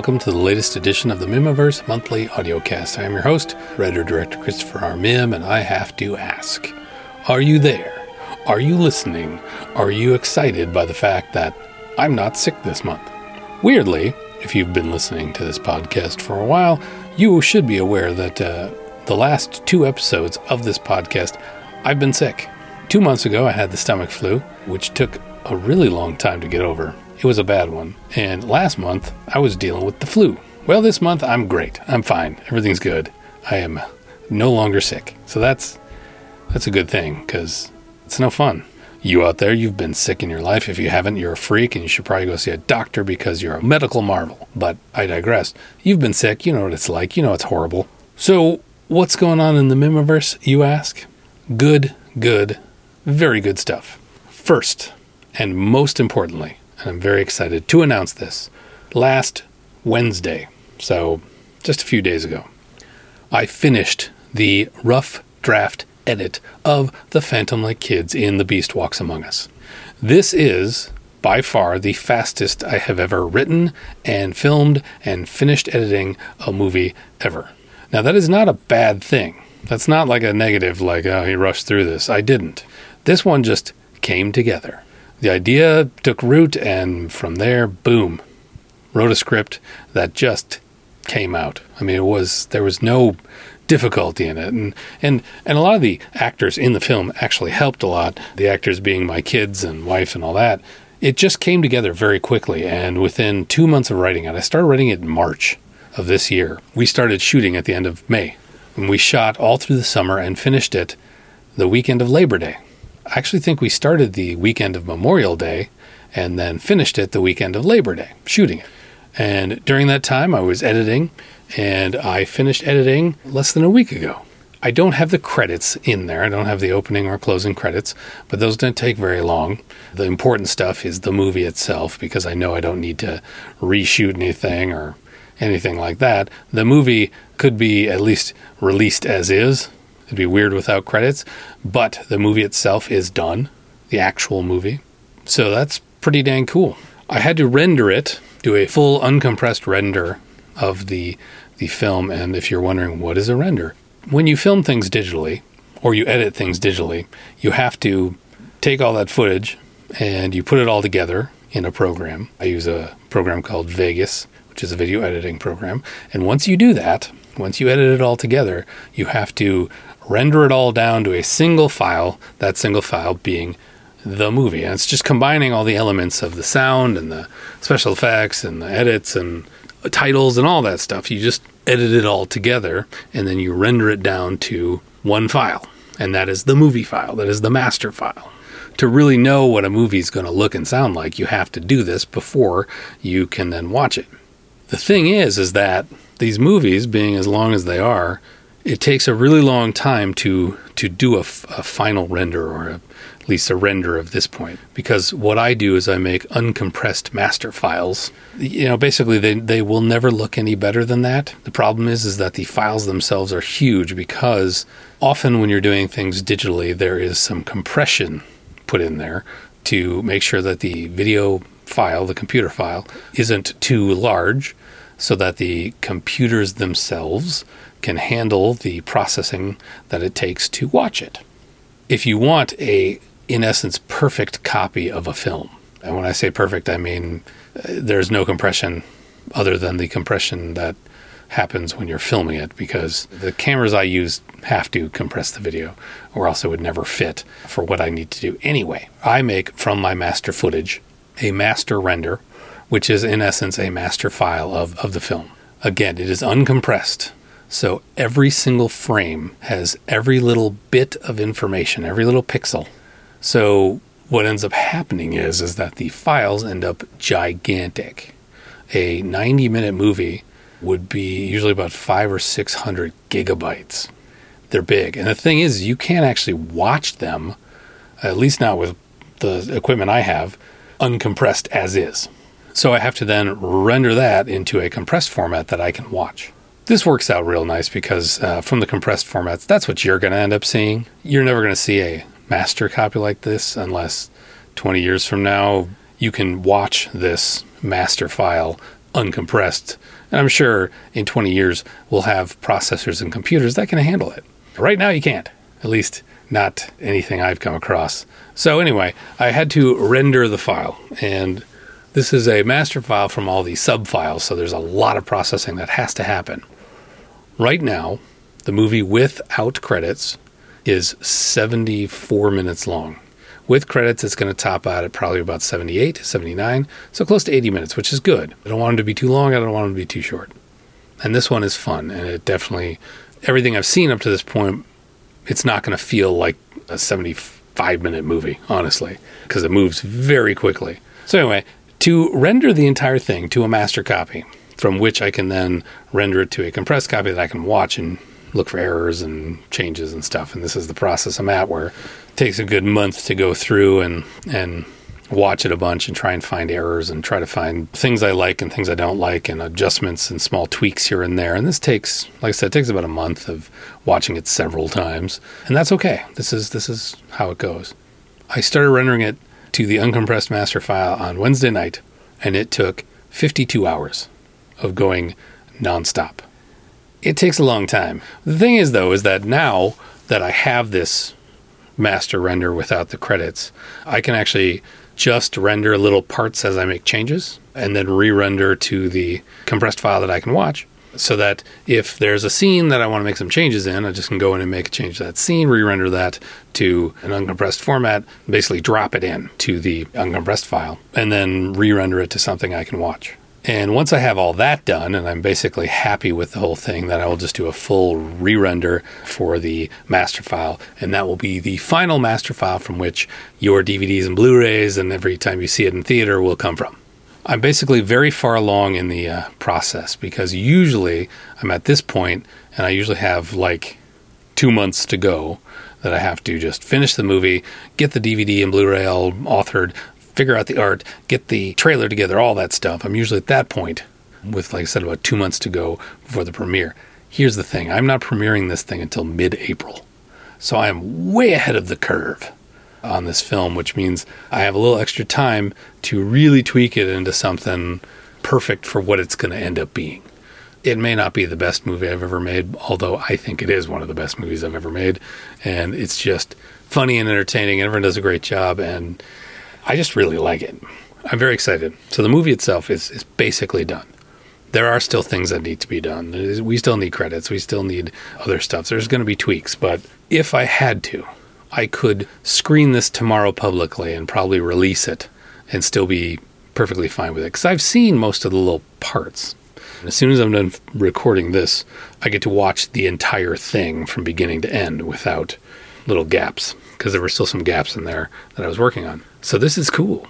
Welcome to the latest edition of the Mihmiverse Monthly Audiocast. I am your host, writer director Christopher R. Mihm, and I have to ask Are you there? Are you listening? Are you excited by the fact that I'm not sick this month? Weirdly, if you've been listening to this podcast for a while, you should be aware that uh, the last two episodes of this podcast, I've been sick. Two months ago, I had the stomach flu, which took a really long time to get over. It was a bad one. And last month, I was dealing with the flu. Well, this month, I'm great. I'm fine. Everything's good. I am uh, no longer sick. So that's that's a good thing because it's no fun. You out there, you've been sick in your life. If you haven't, you're a freak and you should probably go see a doctor because you're a medical marvel. But I digress. You've been sick. You know what it's like. You know it's horrible. So, what's going on in the Mihmiverse, you ask? Good, good, very good stuff. First, and most importantly, and I'm very excited to announce this. Last Wednesday, so just a few days ago, I finished the rough draft edit of The Phantom Lake Kids in The Beast Walks Among Us. This is by far the fastest I have ever written and filmed and finished editing a movie ever. Now, that is not a bad thing. That's not like a negative, like, oh, he rushed through this. I didn't. This one just came together the idea took root, and from there, boom, wrote a script that just came out. I mean, it was there was no difficulty in it, and and and a lot of the actors in the film actually helped a lot. The actors being my kids and wife and all that. It just came together very quickly, and within two months of writing it, I started writing it in March of this year. We started shooting at the end of May, and we shot all through the summer and finished it the weekend of Labor Day. I actually think we started the weekend of Memorial Day and then finished it the weekend of Labor Day, shooting it. And during that time, I was editing, and I finished editing less than a week ago. I don't have the credits in there. I don't have the opening or closing credits, but those don't take very long. The important stuff is the movie itself because I know I don't need to reshoot anything or anything like that. The movie could be at least released as is, It'd be weird without credits, but the movie itself is done, the actual movie. So that's pretty dang cool. I had to render it, do a full uncompressed render of the the film and if you're wondering what is a render, when you film things digitally or you edit things digitally, you have to take all that footage and you put it all together in a program. I use a program called Vegas, which is a video editing program. And once you do that, once you edit it all together, you have to render it all down to a single file, that single file being the movie. And it's just combining all the elements of the sound and the special effects and the edits and titles and all that stuff. You just edit it all together and then you render it down to one file. And that is the movie file, that is the master file. To really know what a movie is going to look and sound like, you have to do this before you can then watch it. The thing is, is that these movies, being as long as they are, it takes a really long time to to do a, f- a final render or a, at least a render of this point because what I do is I make uncompressed master files. You know, basically they they will never look any better than that. The problem is is that the files themselves are huge because often when you're doing things digitally there is some compression put in there to make sure that the video file, the computer file, isn't too large so that the computers themselves can handle the processing that it takes to watch it. If you want a, in essence, perfect copy of a film, and when I say perfect, I mean uh, there's no compression other than the compression that happens when you're filming it because the cameras I use have to compress the video or else it would never fit for what I need to do anyway. I make from my master footage a master render, which is in essence a master file of, of the film. Again, it is uncompressed. So every single frame has every little bit of information, every little pixel. So what ends up happening is is that the files end up gigantic. A 90 minute movie would be usually about 5 or 600 gigabytes. They're big. And the thing is you can't actually watch them at least not with the equipment I have uncompressed as is. So I have to then render that into a compressed format that I can watch. This works out real nice because uh, from the compressed formats, that's what you're going to end up seeing. You're never going to see a master copy like this unless 20 years from now you can watch this master file uncompressed. And I'm sure in 20 years we'll have processors and computers that can handle it. Right now you can't. At least not anything I've come across. So anyway, I had to render the file and this is a master file from all these sub files, so there's a lot of processing that has to happen. Right now, the movie without credits is 74 minutes long. With credits, it's going to top out at probably about 78, 79, so close to 80 minutes, which is good. I don't want them to be too long, I don't want them to be too short. And this one is fun, and it definitely, everything I've seen up to this point, it's not going to feel like a 75 minute movie, honestly, because it moves very quickly. So, anyway, to render the entire thing to a master copy, from which I can then render it to a compressed copy that I can watch and look for errors and changes and stuff. And this is the process I'm at where it takes a good month to go through and and watch it a bunch and try and find errors and try to find things I like and things I don't like and adjustments and small tweaks here and there. And this takes, like I said, it takes about a month of watching it several times. And that's okay. This is this is how it goes. I started rendering it to the uncompressed master file on Wednesday night, and it took 52 hours of going nonstop. It takes a long time. The thing is, though, is that now that I have this master render without the credits, I can actually just render little parts as I make changes and then re render to the compressed file that I can watch so that if there's a scene that I want to make some changes in, I just can go in and make a change to that scene, re-render that to an uncompressed format, basically drop it in to the uncompressed file, and then re-render it to something I can watch. And once I have all that done, and I'm basically happy with the whole thing, then I will just do a full re render for the master file. And that will be the final master file from which your DVDs and Blu rays and every time you see it in theater will come from. I'm basically very far along in the uh, process because usually I'm at this point and I usually have like two months to go that I have to just finish the movie, get the DVD and Blu ray all authored, figure out the art, get the trailer together, all that stuff. I'm usually at that point with, like I said, about two months to go before the premiere. Here's the thing I'm not premiering this thing until mid April. So I am way ahead of the curve on this film, which means I have a little extra time to really tweak it into something perfect for what it's going to end up being. It may not be the best movie I've ever made, although I think it is one of the best movies I've ever made. And it's just funny and entertaining, and everyone does a great job. And I just really like it. I'm very excited. So the movie itself is, is basically done. There are still things that need to be done. We still need credits. We still need other stuff. There's going to be tweaks. But if I had to, I could screen this tomorrow publicly and probably release it and still be perfectly fine with it. Because I've seen most of the little parts. As soon as I'm done recording this, I get to watch the entire thing from beginning to end without little gaps because there were still some gaps in there that I was working on. So this is cool.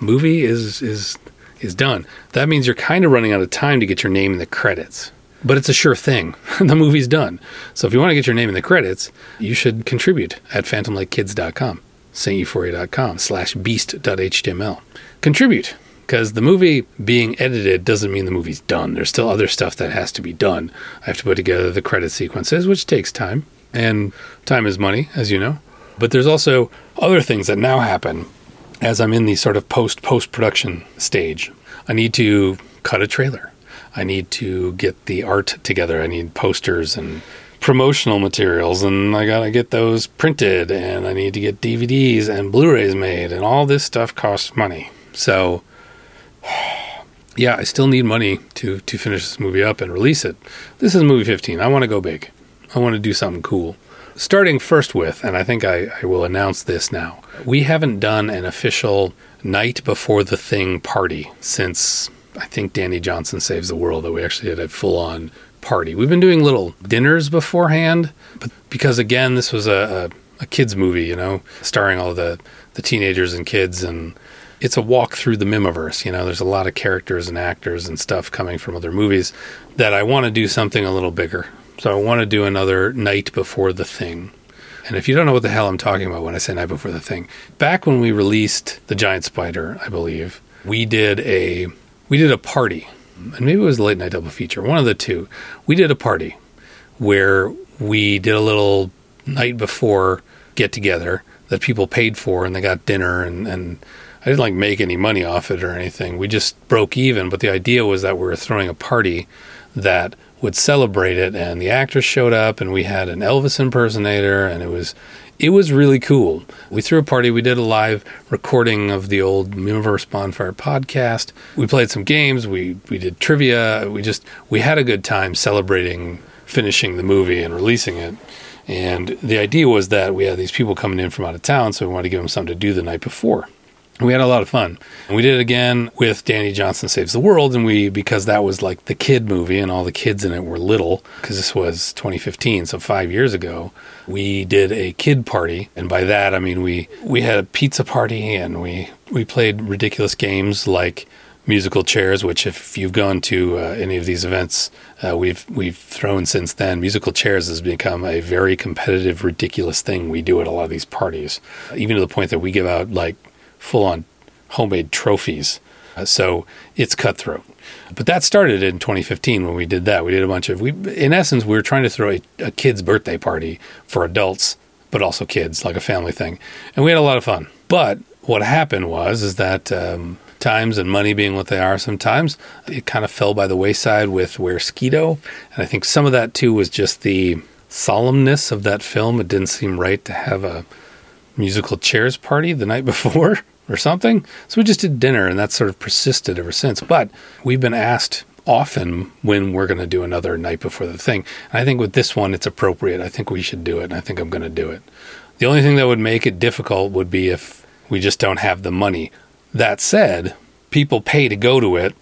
Movie is is is done. That means you're kind of running out of time to get your name in the credits. But it's a sure thing. the movie's done. So if you want to get your name in the credits, you should contribute at phantomlakekids.com, sainteuphoria.com slash beast.html. Contribute, because the movie being edited doesn't mean the movie's done. There's still other stuff that has to be done. I have to put together the credit sequences, which takes time. And time is money, as you know. But there's also other things that now happen as I'm in the sort of post post production stage. I need to cut a trailer. I need to get the art together. I need posters and promotional materials, and I gotta get those printed, and I need to get DVDs and Blu-rays made, and all this stuff costs money. So, yeah, I still need money to to finish this movie up and release it. This is movie 15. I want to go big. I want to do something cool. Starting first with, and I think I, I will announce this now. We haven't done an official night before the thing party since I think Danny Johnson Saves the World that we actually had a full on party. We've been doing little dinners beforehand, but because again, this was a, a, a kids movie, you know, starring all the the teenagers and kids, and it's a walk through the Mihmiverse. You know, there's a lot of characters and actors and stuff coming from other movies that I want to do something a little bigger. So I want to do another night before the thing. And if you don't know what the hell I'm talking about when I say night before the thing, back when we released the Giant Spider, I believe we did a we did a party, and maybe it was a late night double feature, one of the two. We did a party where we did a little night before get together that people paid for, and they got dinner and, and I didn't like make any money off it or anything. We just broke even, but the idea was that we were throwing a party that would celebrate it and the actors showed up and we had an Elvis impersonator and it was it was really cool. We threw a party. We did a live recording of the old Mihmiverse Bonfire podcast. We played some games. We we did trivia. We just we had a good time celebrating finishing the movie and releasing it. And the idea was that we had these people coming in from out of town, so we wanted to give them something to do the night before. We had a lot of fun. And we did it again with Danny Johnson Saves the World, and we because that was like the kid movie, and all the kids in it were little, because this was 2015, so five years ago. We did a kid party, and by that I mean we we had a pizza party, and we we played ridiculous games like musical chairs, which if you've gone to uh, any of these events, uh, we've we've thrown since then. Musical chairs has become a very competitive, ridiculous thing we do at a lot of these parties, even to the point that we give out like full on homemade trophies. Uh, so it's cutthroat. But that started in 2015 when we did that. We did a bunch of we in essence we were trying to throw a, a kid's birthday party for adults but also kids, like a family thing. And we had a lot of fun. But what happened was is that um, times and money being what they are sometimes, it kind of fell by the wayside with Weresquito. And I think some of that too was just the solemnness of that film. It didn't seem right to have a musical chairs party the night before or something. So we just did dinner and that sort of persisted ever since. But we've been asked often when we're going to do another night before the thing. And I think with this one, it's appropriate. I think we should do it. And I think I'm going to do it. The only thing that would make it difficult would be if we just don't have the money. That said, people pay to go to it.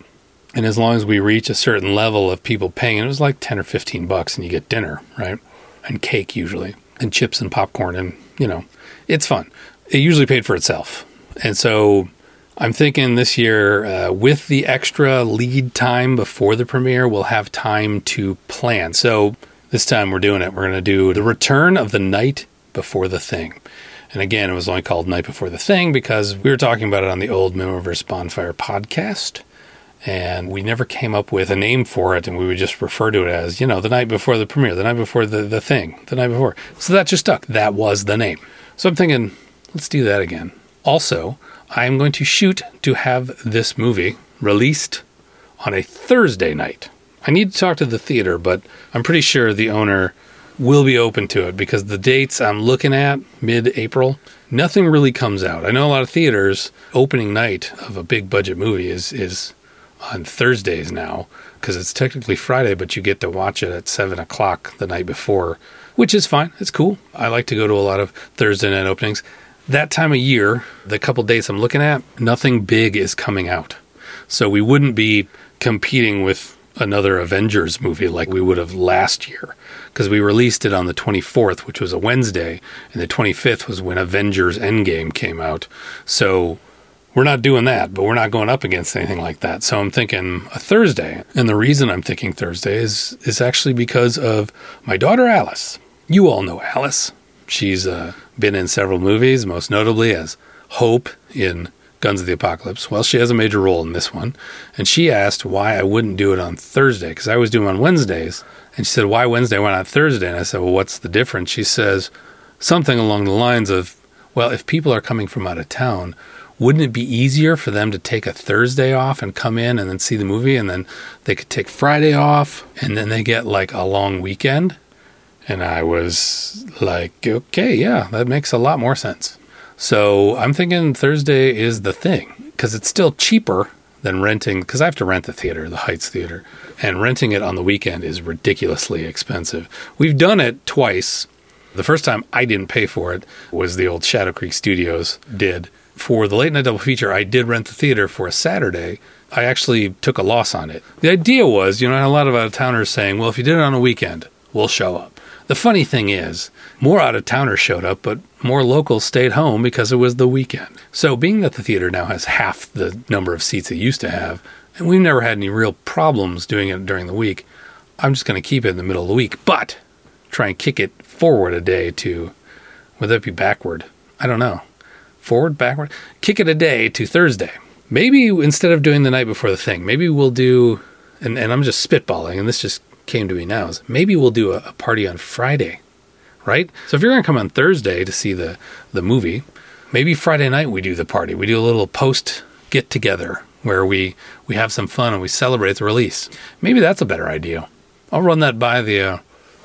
And as long as we reach a certain level of people paying, it was like 10 or 15 bucks and you get dinner, right? And cake usually, and chips and popcorn. And, you know, it's fun. It usually paid for itself. And so I'm thinking this year, uh, with the extra lead time before the premiere, we'll have time to plan. So this time we're doing it. We're going to do the return of the night before the thing. And again, it was only called Night Before the Thing because we were talking about it on the old Mihmiverse Bonfire podcast. And we never came up with a name for it, and we would just refer to it as, you know, the night before the premiere, the night before the, the thing, the night before. So that just stuck. That was the name. So I'm thinking, let's do that again. Also, I'm going to shoot to have this movie released on a Thursday night. I need to talk to the theater, but I'm pretty sure the owner will be open to it because the dates I'm looking at, mid April, nothing really comes out. I know a lot of theaters, opening night of a big budget movie is, is on Thursdays now because it's technically Friday, but you get to watch it at 7 o'clock the night before, which is fine. It's cool. I like to go to a lot of Thursday night openings. That time of year, the couple dates I'm looking at, nothing big is coming out. So we wouldn't be competing with another Avengers movie like we would have last year because we released it on the 24th, which was a Wednesday, and the 25th was when Avengers Endgame came out. So we're not doing that, but we're not going up against anything like that. So I'm thinking a Thursday. And the reason I'm thinking Thursday is is actually because of my daughter Alice. You all know Alice. She's uh, been in several movies, most notably as Hope in Guns of the Apocalypse. Well, she has a major role in this one. And she asked why I wouldn't do it on Thursday because I was doing on Wednesdays. And she said, Why Wednesday? Why not Thursday? And I said, Well, what's the difference? She says something along the lines of, Well, if people are coming from out of town, wouldn't it be easier for them to take a Thursday off and come in and then see the movie and then they could take Friday off and then they get like a long weekend? And I was like, okay, yeah, that makes a lot more sense. So I'm thinking Thursday is the thing because it's still cheaper than renting because I have to rent the theater, the Heights Theater, and renting it on the weekend is ridiculously expensive. We've done it twice. The first time I didn't pay for it was the old Shadow Creek Studios did. For the late night double feature, I did rent the theater for a Saturday. I actually took a loss on it. The idea was, you know, a lot of out of towners saying, well, if you did it on a weekend, we'll show up. The funny thing is, more out of towners showed up, but more locals stayed home because it was the weekend. So, being that the theater now has half the number of seats it used to have, and we've never had any real problems doing it during the week, I'm just going to keep it in the middle of the week, but try and kick it forward a day to, would that be backward? I don't know. Forward, backward? Kick it a day to Thursday. Maybe instead of doing the night before the thing, maybe we'll do, and, and I'm just spitballing, and this just came to me now is maybe we'll do a, a party on Friday, right? So if you're going to come on Thursday to see the the movie, maybe Friday night we do the party. We do a little post get together where we we have some fun and we celebrate the release. Maybe that's a better idea. I'll run that by the uh,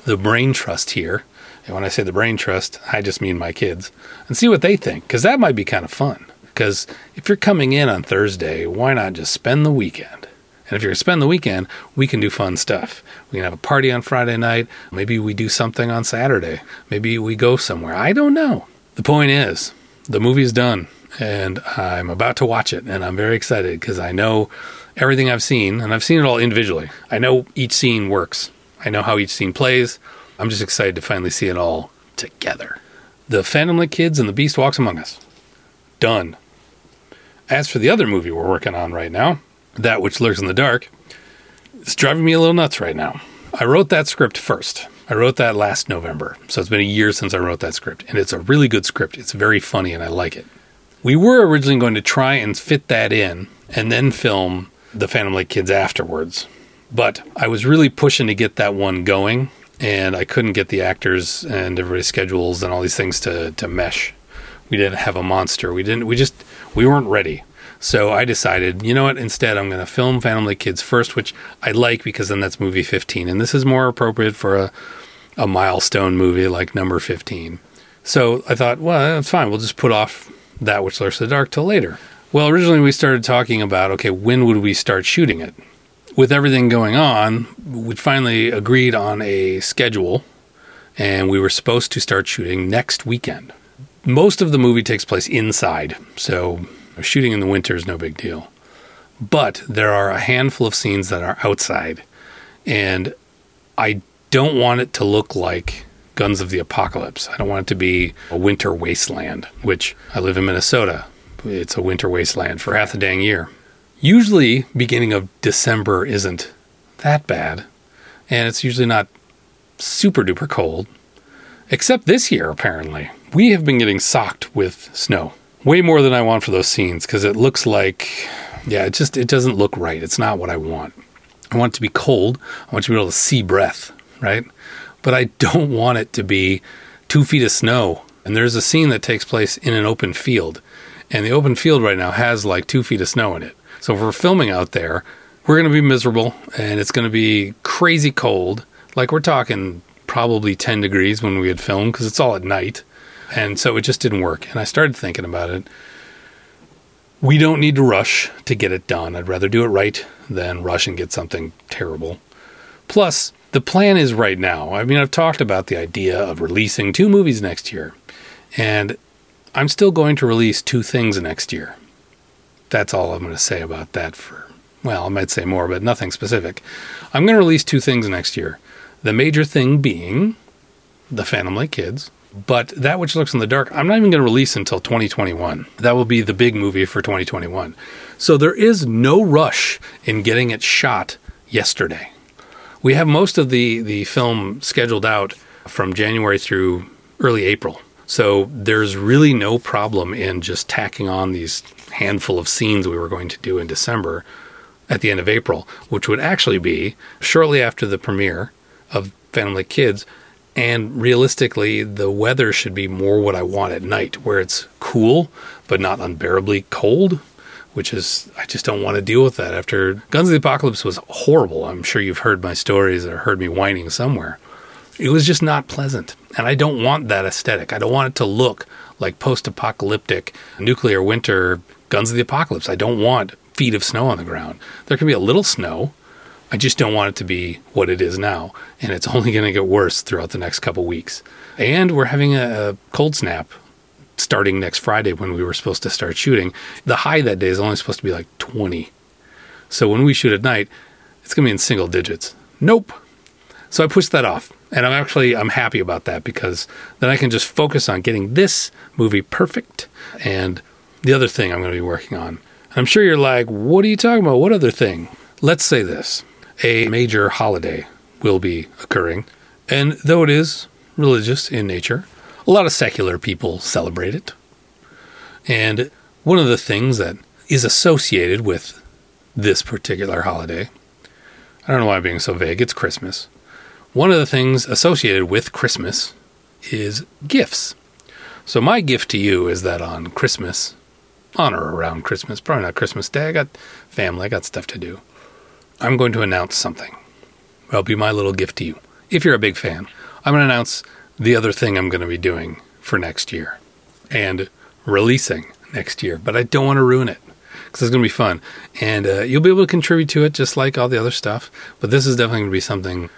the brain trust here. And when I say the brain trust, I just mean my kids and see what they think because that might be kind of fun. Because if you're coming in on Thursday, why not just spend the weekend? And if you're going to spend the weekend, we can do fun stuff. We can have a party on Friday night. Maybe we do something on Saturday. Maybe we go somewhere. I don't know. The point is, the movie's done and I'm about to watch it, and I'm very excited because I know everything I've seen, and I've seen it all individually. I know each scene works. I know how each scene plays. I'm just excited to finally see it all together. The Phantom Lake Kids and The Beast Walks Among Us. Done. As for the other movie we're working on right now, That Which Lurks in the Dark, it's driving me a little nuts right now. I wrote that script first. I wrote that last November, so it's been a year since I wrote that script, and it's a really good script. It's very funny, and I like it. We were originally going to try and fit that in and then film the Phantom Lake Kids afterwards. But I was really pushing to get that one going, and I couldn't get the actors and everybody's schedules and all these things to, to mesh. We didn't have a monster. We didn't. We just we weren't ready. So I decided, you know what? Instead, I'm going to film Lake Kids first, which I like because then that's movie 15, and this is more appropriate for a a milestone movie like number 15. So I thought, well, that's fine. We'll just put off that which lurks in the dark till later. Well, originally we started talking about okay, when would we start shooting it? With everything going on, we finally agreed on a schedule, and we were supposed to start shooting next weekend. Most of the movie takes place inside, so shooting in the winter is no big deal. But there are a handful of scenes that are outside, and I don't want it to look like Guns of the Apocalypse. I don't want it to be a winter wasteland, which I live in Minnesota. It's a winter wasteland for half the dang year. Usually, beginning of December isn't that bad, and it's usually not super duper cold. Except this year, apparently. We have been getting socked with snow. Way more than I want for those scenes because it looks like, yeah, it just it doesn't look right. It's not what I want. I want it to be cold. I want you to be able to see breath, right? but I don't want it to be two feet of snow. And there's a scene that takes place in an open field, and the open field right now has like two feet of snow in it. So if we're filming out there, we're going to be miserable, and it's going to be crazy cold. Like we're talking probably 10 degrees when we had filmed because it's all at night. And so it just didn't work. And I started thinking about it. We don't need to rush to get it done. I'd rather do it right than rush and get something terrible. Plus, the plan is right now. I mean, I've talked about the idea of releasing two movies next year, and I'm still going to release two things next year. That's all I'm going to say about that for, well, I might say more, but nothing specific. I'm going to release two things next year. The major thing being The Phantom Lake Kids, but That Which Lurks in the Dark, I'm not even going to release until 2021. That will be the big movie for 2021. So there is no rush in getting it shot yesterday we have most of the the film scheduled out from January through early April. So there's really no problem in just tacking on these handful of scenes we were going to do in December at the end of April, which would actually be shortly after the premiere of Family Kids. And realistically, the weather should be more what I want at night, where it's cool but not unbearably cold which is I just don't want to deal with that. After Guns of the Apocalypse was horrible. I'm sure you've heard my stories or heard me whining somewhere. It was just not pleasant, and I don't want that aesthetic. I don't want it to look like post-apocalyptic nuclear winter Guns of the Apocalypse. I don't want feet of snow on the ground. There can be a little snow. I just don't want it to be what it is now, and it's only going to get worse throughout the next couple weeks. And we're having a cold snap starting next Friday when we were supposed to start shooting. The high that day is only supposed to be like 20. So when we shoot at night, it's going to be in single digits. Nope. So I pushed that off. And I'm actually I'm happy about that because then I can just focus on getting this movie perfect and the other thing I'm going to be working on. I'm sure you're like, what are you talking about? What other thing? Let's say this. A major holiday will be occurring, and though it is religious in nature, a lot of secular people celebrate it. And one of the things that is associated with this particular holiday, I don't know why I'm being so vague, it's Christmas. One of the things associated with Christmas is gifts. So my gift to you is that on Christmas, on or around Christmas, probably not Christmas Day, I got family, I got stuff to do. I'm going to announce something. It'll be my little gift to you. If you're a big fan, I'm going to announce the other thing I'm going to be doing for next year and releasing next year, but I don't want to ruin it because it's going to be fun. And uh, you'll be able to contribute to it just like all the other stuff, but this is definitely going to be something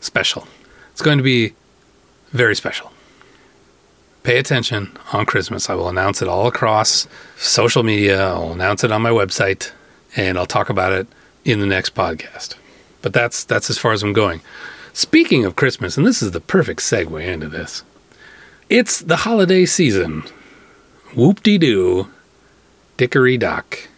special. It's going to be very special. Pay attention on Christmas. I will announce it all across social media. I'll announce it on my website and I'll talk about it in the next podcast. But that's that's as far as I'm going. Speaking of Christmas, and this is the perfect segue into this. It's the holiday season. Whoop de doo. Dickory dock.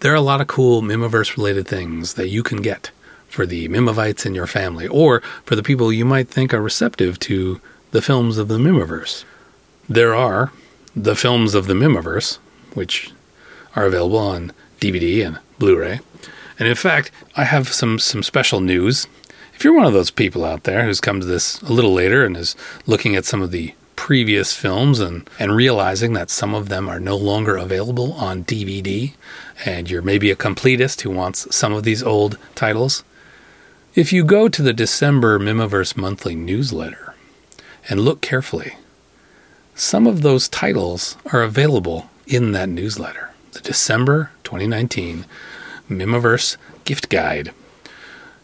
There are a lot of cool Mihmiverse related things that you can get for the Mihmivites in your family, or for the people you might think are receptive to the films of the Mihmiverse. There are the films of the Mihmiverse, which are available on DVD and Blu-ray. And in fact, I have some some special news. If you're one of those people out there who's come to this a little later and is looking at some of the previous films and, and realizing that some of them are no longer available on DVD, and you're maybe a completist who wants some of these old titles, if you go to the December Mihmiverse Monthly newsletter and look carefully, some of those titles are available in that newsletter. The December 2019 Mihmiverse Gift Guide.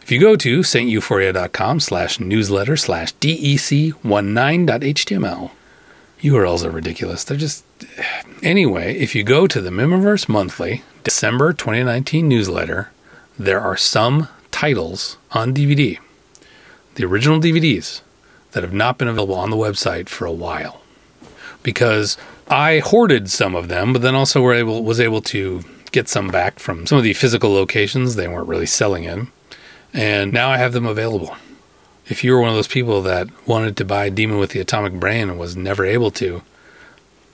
If you go to sainteuphoria.com slash newsletter slash dec19.html, URLs are ridiculous. They're just. Anyway, if you go to the Mihmiverse Monthly December 2019 newsletter, there are some titles on DVD, the original DVDs, that have not been available on the website for a while. Because I hoarded some of them, but then also were able was able to get some back from some of the physical locations they weren't really selling in. And now I have them available. If you were one of those people that wanted to buy Demon with the Atomic Brain and was never able to,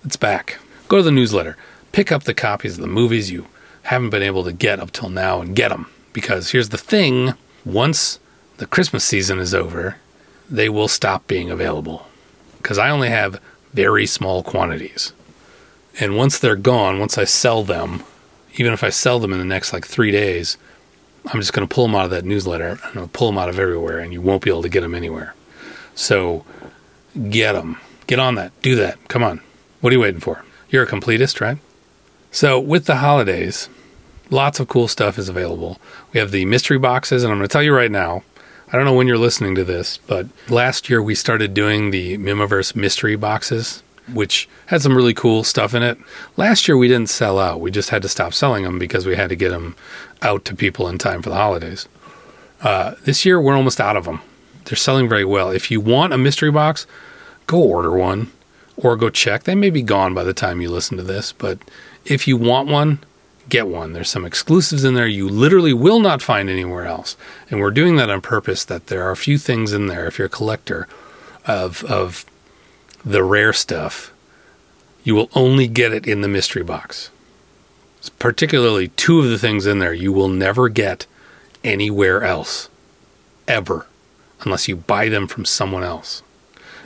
it's back. Go to the newsletter, pick up the copies of the movies you haven't been able to get up till now and get them. Because here's the thing once the Christmas season is over, they will stop being available. Because I only have very small quantities. And once they're gone, once I sell them, even if I sell them in the next like three days, I'm just going to pull them out of that newsletter. and to pull them out of everywhere, and you won't be able to get them anywhere. So get them. Get on that. Do that. Come on. What are you waiting for? You're a completist, right? So with the holidays, lots of cool stuff is available. We have the mystery boxes, and I'm going to tell you right now. I don't know when you're listening to this, but last year we started doing the Mihmiverse mystery boxes, which had some really cool stuff in it. Last year we didn't sell out. We just had to stop selling them because we had to get them out to people in time for the holidays. Uh, this year we're almost out of them. They're selling very well. If you want a mystery box, go order one or go check. They may be gone by the time you listen to this, but if you want one, get one. There's some exclusives in there you literally will not find anywhere else. And we're doing that on purpose that there are a few things in there if you're a collector of of the rare stuff, you will only get it in the mystery box. Particularly two of the things in there you will never get anywhere else ever unless you buy them from someone else.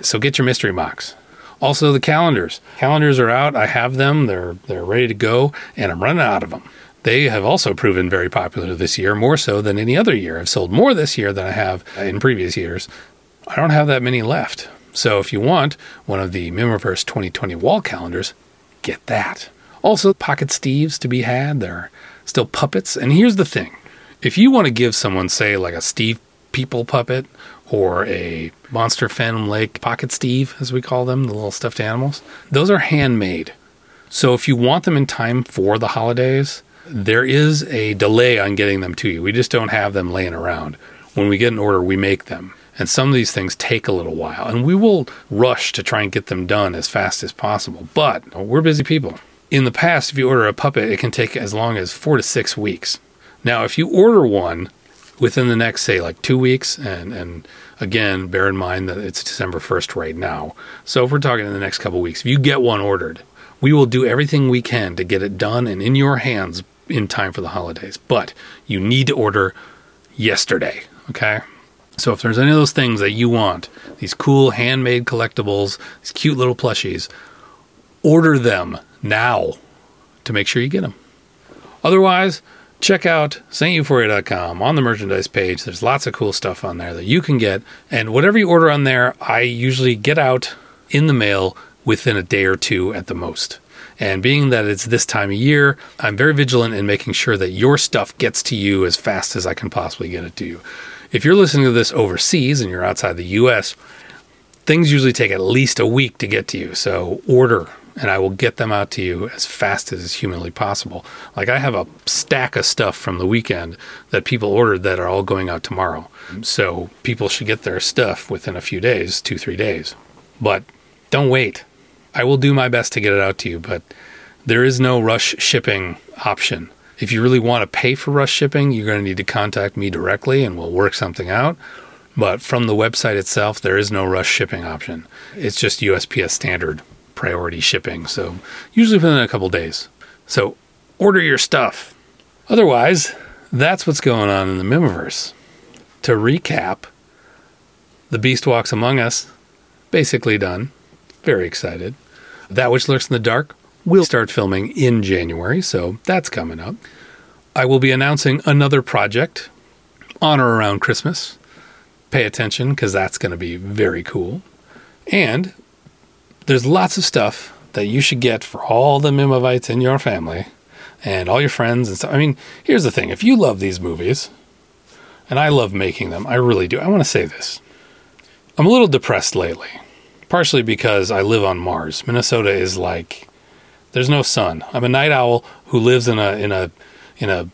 So get your mystery box. Also, the calendars. Calendars are out. I have them. They're they're ready to go, and I'm running out of them. They have also proven very popular this year, more so than any other year. I've sold more this year than I have in previous years. I don't have that many left. So if you want one of the Mihmiverse 2020 wall calendars, get that. Also, Pocket Steves to be had. They're still puppets. And here's the thing if you want to give someone, say, like a Steve People puppet or a Monster Phantom Lake Pocket Steve, as we call them, the little stuffed animals, those are handmade. So if you want them in time for the holidays, there is a delay on getting them to you. We just don't have them laying around. When we get an order, we make them. And some of these things take a little while, and we will rush to try and get them done as fast as possible. But we're busy people. In the past, if you order a puppet, it can take as long as four to six weeks. Now, if you order one within the next, say, like two weeks, and, and again, bear in mind that it's December 1st right now. So if we're talking in the next couple weeks, if you get one ordered, we will do everything we can to get it done and in your hands in time for the holidays. But you need to order yesterday, okay? So if there's any of those things that you want, these cool handmade collectibles, these cute little plushies, order them now to make sure you get them. Otherwise, check out sainteuphoria.com on the merchandise page. There's lots of cool stuff on there that you can get. And whatever you order on there, I usually get out in the mail within a day or two at the most. And being that it's this time of year, I'm very vigilant in making sure that your stuff gets to you as fast as I can possibly get it to you. If you're listening to this overseas and you're outside the US, things usually take at least a week to get to you. So order and I will get them out to you as fast as is humanly possible. Like I have a stack of stuff from the weekend that people ordered that are all going out tomorrow. So people should get their stuff within a few days, two, three days. But don't wait. I will do my best to get it out to you, but there is no rush shipping option. If you really want to pay for rush shipping, you're going to need to contact me directly and we'll work something out. But from the website itself, there is no rush shipping option. It's just USPS standard priority shipping. So usually within a couple days. So order your stuff. Otherwise, that's what's going on in the Mihmiverse. To recap, The Beast Walks Among Us, basically done. Very excited. That Which Lurks in the Dark will start filming in January, so that's coming up. I will be announcing another project on or around Christmas. Pay attention because that's going to be very cool. And there's lots of stuff that you should get for all the Mihmivites in your family and all your friends and stuff. I mean, here's the thing if you love these movies, and I love making them, I really do. I want to say this. I'm a little depressed lately, partially because I live on Mars. Minnesota is like there's no sun. I'm a night owl who lives in a in a in a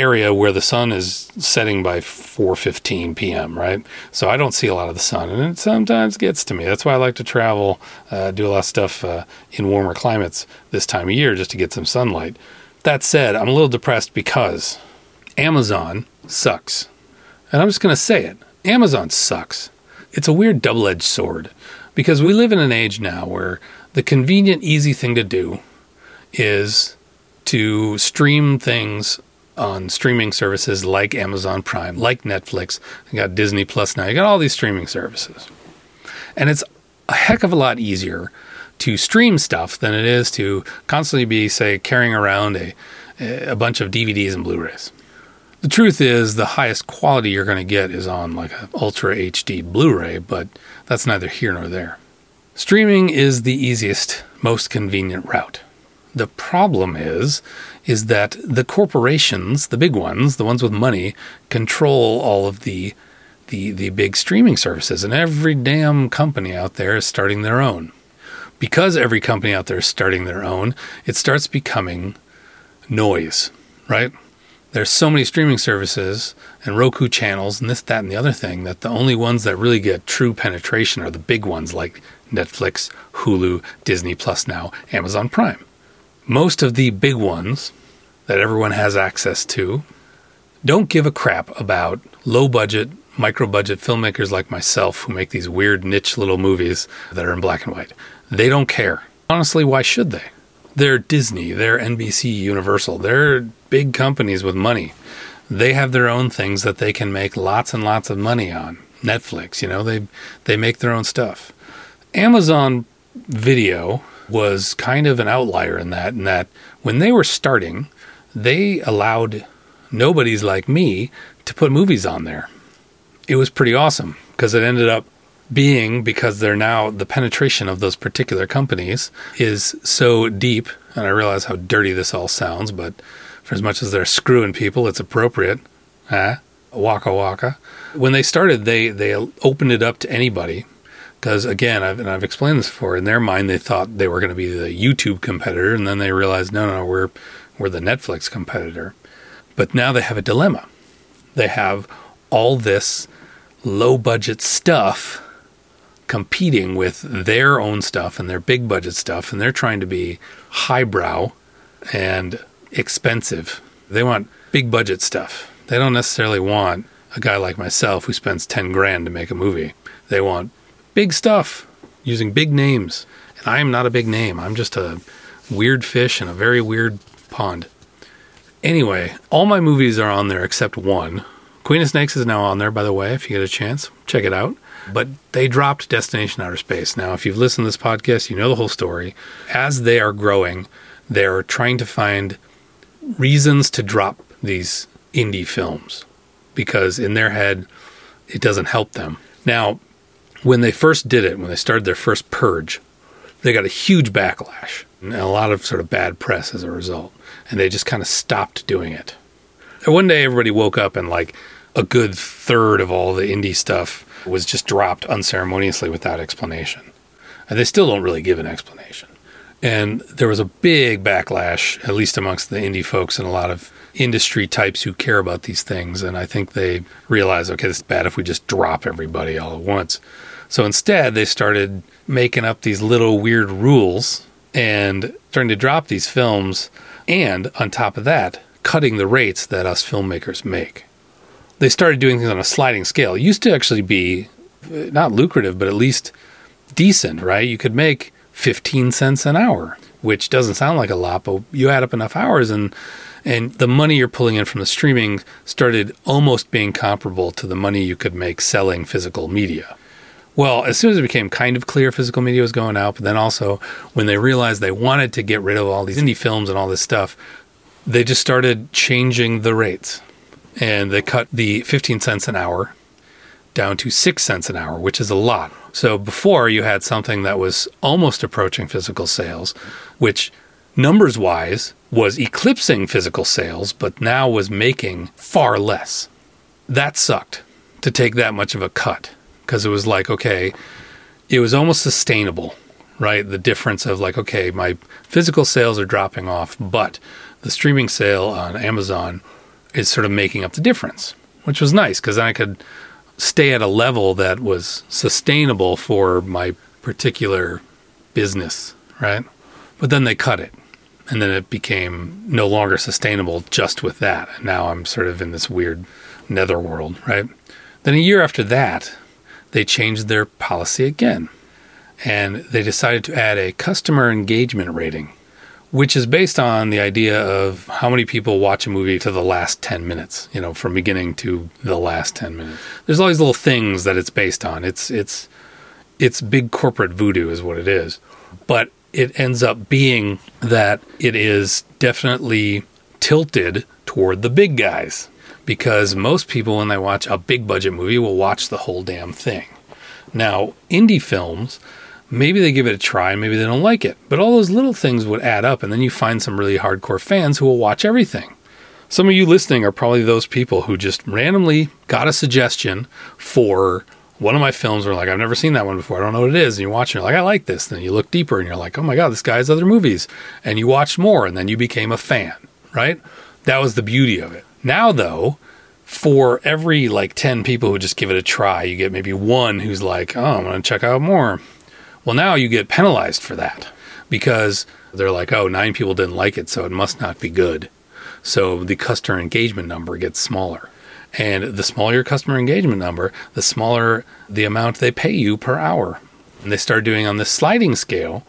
area where the sun is setting by 4:15 p.m. Right, so I don't see a lot of the sun, and it sometimes gets to me. That's why I like to travel, uh, do a lot of stuff uh, in warmer climates this time of year just to get some sunlight. That said, I'm a little depressed because Amazon sucks, and I'm just going to say it. Amazon sucks. It's a weird double-edged sword because we live in an age now where the convenient, easy thing to do is to stream things on streaming services like Amazon Prime, like Netflix. You got Disney Plus now. You got all these streaming services. And it's a heck of a lot easier to stream stuff than it is to constantly be, say, carrying around a, a bunch of DVDs and Blu rays. The truth is, the highest quality you're going to get is on like an Ultra HD Blu ray, but that's neither here nor there. Streaming is the easiest, most convenient route. The problem is is that the corporations, the big ones, the ones with money, control all of the the the big streaming services and every damn company out there is starting their own. Because every company out there is starting their own, it starts becoming noise, right? There's so many streaming services and Roku channels and this, that, and the other thing that the only ones that really get true penetration are the big ones like Netflix, Hulu, Disney Plus now, Amazon Prime. Most of the big ones that everyone has access to don't give a crap about low budget, micro budget filmmakers like myself who make these weird niche little movies that are in black and white. They don't care. Honestly, why should they? They're Disney, they're NBC Universal, they're big companies with money. They have their own things that they can make lots and lots of money on. Netflix, you know, they they make their own stuff. Amazon Video was kind of an outlier in that in that when they were starting, they allowed nobodies like me to put movies on there. It was pretty awesome because it ended up being because they're now the penetration of those particular companies is so deep and I realize how dirty this all sounds, but for as much as they're screwing people, it's appropriate. Huh? Waka waka. When they started, they they opened it up to anybody because again, I've, and I've explained this before. In their mind, they thought they were going to be the YouTube competitor, and then they realized, no, no, we're we're the Netflix competitor. But now they have a dilemma. They have all this low budget stuff competing with their own stuff and their big budget stuff, and they're trying to be highbrow and expensive. They want big budget stuff. They don't necessarily want a guy like myself who spends 10 grand to make a movie. They want big stuff using big names. And I am not a big name. I'm just a weird fish in a very weird pond. Anyway, all my movies are on there except one, Queen of Snakes is now on there, by the way, if you get a chance. Check it out. But they dropped Destination Outer Space. Now, if you've listened to this podcast, you know the whole story. As they are growing, they're trying to find reasons to drop these indie films because in their head, it doesn't help them. Now, when they first did it, when they started their first purge, they got a huge backlash and a lot of sort of bad press as a result. And they just kind of stopped doing it. And one day everybody woke up and like a good third of all the indie stuff was just dropped unceremoniously without explanation. And they still don't really give an explanation. And there was a big backlash, at least amongst the indie folks and a lot of industry types who care about these things. And I think they realize, okay, it's bad if we just drop everybody all at once. So instead, they started making up these little weird rules and starting to drop these films. And on top of that, cutting the rates that us filmmakers make. They started doing things on a sliding scale. It used to actually be uh, not lucrative, but at least decent, right? You could make 15 cents an hour, which doesn't sound like a lot, but you add up enough hours and and the money you're pulling in from the streaming started almost being comparable to the money you could make selling physical media. Well, as soon as it became kind of clear physical media was going out, but then also when they realized they wanted to get rid of all these indie films and all this stuff, they just started changing the rates. And they cut the 15 cents an hour down to 6 cents an hour, which is a lot. So before you had something that was almost approaching physical sales, which numbers wise was eclipsing physical sales, but now was making far less. That sucked to take that much of a cut because it was like, okay, it was almost sustainable, right? The difference of like, okay, my physical sales are dropping off, but the streaming sale on Amazon is sort of making up the difference, which was nice because I could stay at a level that was sustainable for my particular business, right? But then they cut it. And then it became no longer sustainable just with that. And now I'm sort of in this weird netherworld, right? Then a year after that, they changed their policy again. And they decided to add a customer engagement rating which is based on the idea of how many people watch a movie to the last 10 minutes, you know, from beginning to the last 10 minutes. There's all these little things that it's based on. It's it's it's big corporate voodoo is what it is. But it ends up being that it is definitely tilted toward the big guys because most people when they watch a big budget movie will watch the whole damn thing. Now, indie films maybe they give it a try maybe they don't like it. But all those little things would add up, and then you find some really hardcore fans who will watch everything. Some of you listening are probably those people who just randomly got a suggestion for one of my films were like, I've never seen that one before. I don't know what it is. And you watch it, you're like, I like this. Then you look deeper and you're like, oh my God, this guy has other movies. And you watch more and then you became a fan, right? That was the beauty of it. Now, though, for every like 10 people who just give it a try, you get maybe one who's like, oh, I'm going to check out more. Well, now you get penalized for that because they're like, oh, nine people didn't like it, so it must not be good. So the customer engagement number gets smaller. And the smaller your customer engagement number, the smaller the amount they pay you per hour. And they start doing on this sliding scale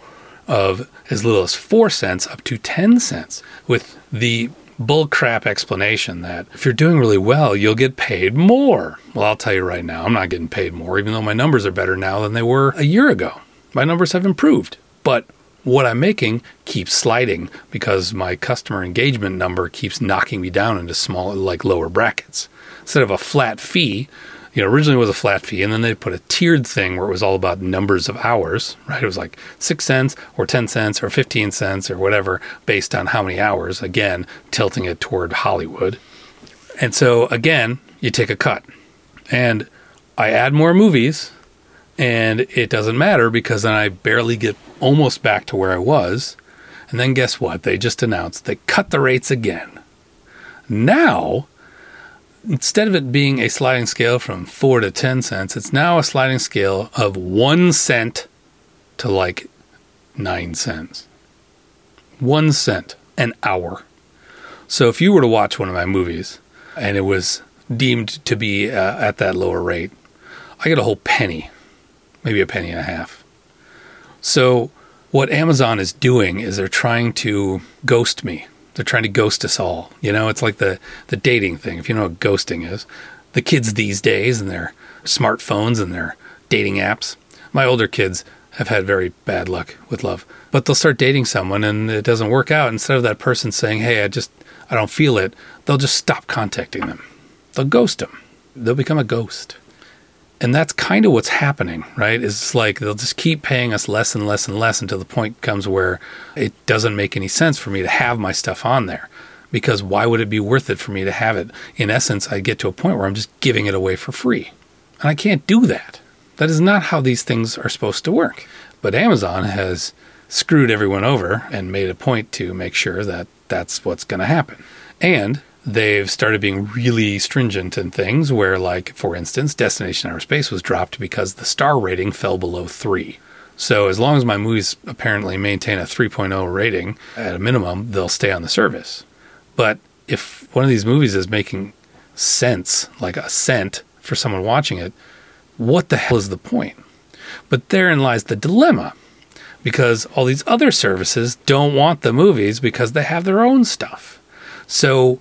of as little as four cents up to 10 cents with the bullcrap explanation that if you're doing really well, you'll get paid more. Well, I'll tell you right now, I'm not getting paid more, even though my numbers are better now than they were a year ago my numbers have improved. But what I'm making keeps sliding because my customer engagement number keeps knocking me down into smaller, like lower brackets. Instead of a flat fee, you know, originally it was a flat fee, and then they put a tiered thing where it was all about numbers of hours, right? It was like six cents or 10 cents or 15 cents or whatever based on how many hours, again, tilting it toward Hollywood. And so, again, you take a cut. And I add more movies and it doesn't matter because then I barely get almost back to where I was. And then guess what? They just announced they cut the rates again. Now, instead of it being a sliding scale from 4 to 10 cents, it's now a sliding scale of 1 cent to like 9 cents. 1 cent an hour. So if you were to watch one of my movies and it was deemed to be uh, at that lower rate, I get a whole penny maybe a penny and a half. So, what Amazon is doing is they're trying to ghost me. They're trying to ghost us all. You know, it's like the, the dating thing. If you know what ghosting is, the kids these days and their smartphones and their dating apps. My older kids have had very bad luck with love, but they'll start dating someone and it doesn't work out. Instead of that person saying, Hey, I just, I don't feel it, they'll just stop contacting them. They'll ghost them. They'll become a ghost. And that's kind of what's happening, right? It's like they'll just keep paying us less and less and less until the point comes where it doesn't make any sense for me to have my stuff on there. Because why would it be worth it for me to have it? In essence, I get to a point where I'm just giving it away for free. And I can't do that. That is not how these things are supposed to work. But Amazon has screwed everyone over and made a point to make sure that that's what's going to happen. And they've started being really stringent in things where, like, for instance, Destination Outer Space was dropped because the star rating fell below three. So as long as my movies apparently maintain a 3.0 rating at a minimum, they'll stay on the service. But if one of these movies is making sense, like a cent for someone watching it, what the hell is the point? But therein lies the dilemma because all these other services don't want the movies because they have their own stuff. So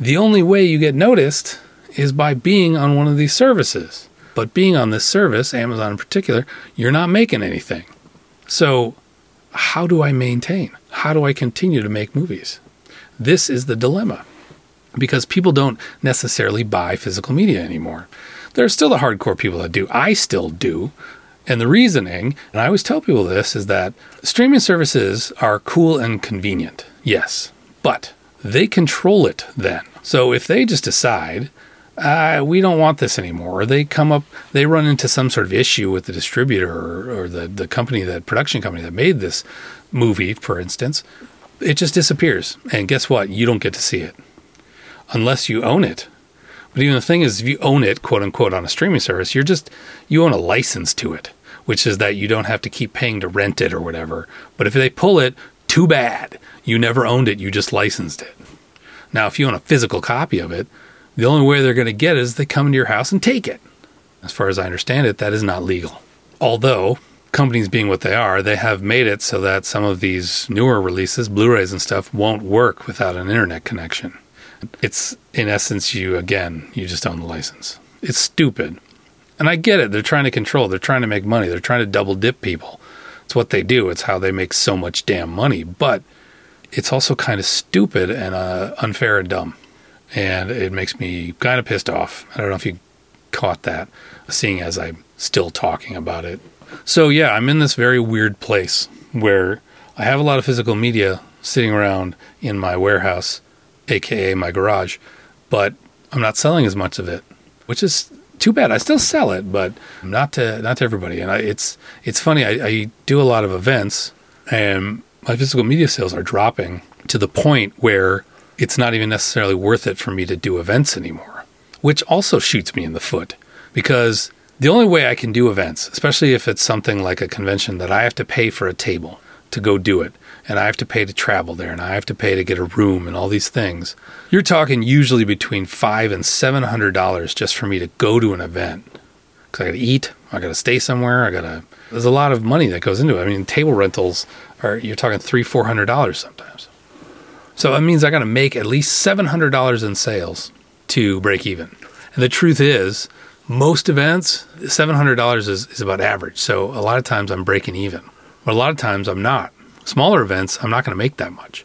the only way you get noticed is by being on one of these services. But being on this service, Amazon in particular, you're not making anything. So, how do I maintain? How do I continue to make movies? This is the dilemma because people don't necessarily buy physical media anymore. There are still the hardcore people that do. I still do. And the reasoning, and I always tell people this, is that streaming services are cool and convenient. Yes. But they control it then. So if they just decide, uh, we don't want this anymore, or they come up, they run into some sort of issue with the distributor or, or the, the company, that production company that made this movie, for instance, it just disappears. And guess what? You don't get to see it unless you own it. But even the thing is, if you own it, quote unquote, on a streaming service, you're just, you own a license to it, which is that you don't have to keep paying to rent it or whatever. But if they pull it, too bad. You never owned it, you just licensed it. Now, if you own a physical copy of it, the only way they're going to get it is they come into your house and take it. As far as I understand it, that is not legal. Although, companies being what they are, they have made it so that some of these newer releases, Blu rays and stuff, won't work without an internet connection. It's, in essence, you, again, you just own the license. It's stupid. And I get it. They're trying to control, they're trying to make money, they're trying to double dip people. It's what they do, it's how they make so much damn money. But it's also kind of stupid and uh, unfair and dumb. And it makes me kind of pissed off. I don't know if you caught that, seeing as I'm still talking about it. So, yeah, I'm in this very weird place where I have a lot of physical media sitting around in my warehouse, aka my garage, but I'm not selling as much of it, which is too bad. I still sell it, but not to not to everybody. And I, it's it's funny. I, I do a lot of events, and my physical media sales are dropping to the point where it's not even necessarily worth it for me to do events anymore, which also shoots me in the foot because the only way I can do events, especially if it's something like a convention that I have to pay for a table to go do it, and I have to pay to travel there, and I have to pay to get a room and all these things, you're talking usually between five and seven hundred dollars just for me to go to an event. Because I got to eat, I got to stay somewhere, I got to. There's a lot of money that goes into it. I mean, table rentals are you're talking three, four hundred dollars sometimes. So it means I got to make at least seven hundred dollars in sales to break even. And the truth is, most events, seven hundred dollars is, is about average. So a lot of times I'm breaking even, but a lot of times I'm not. Smaller events, I'm not going to make that much.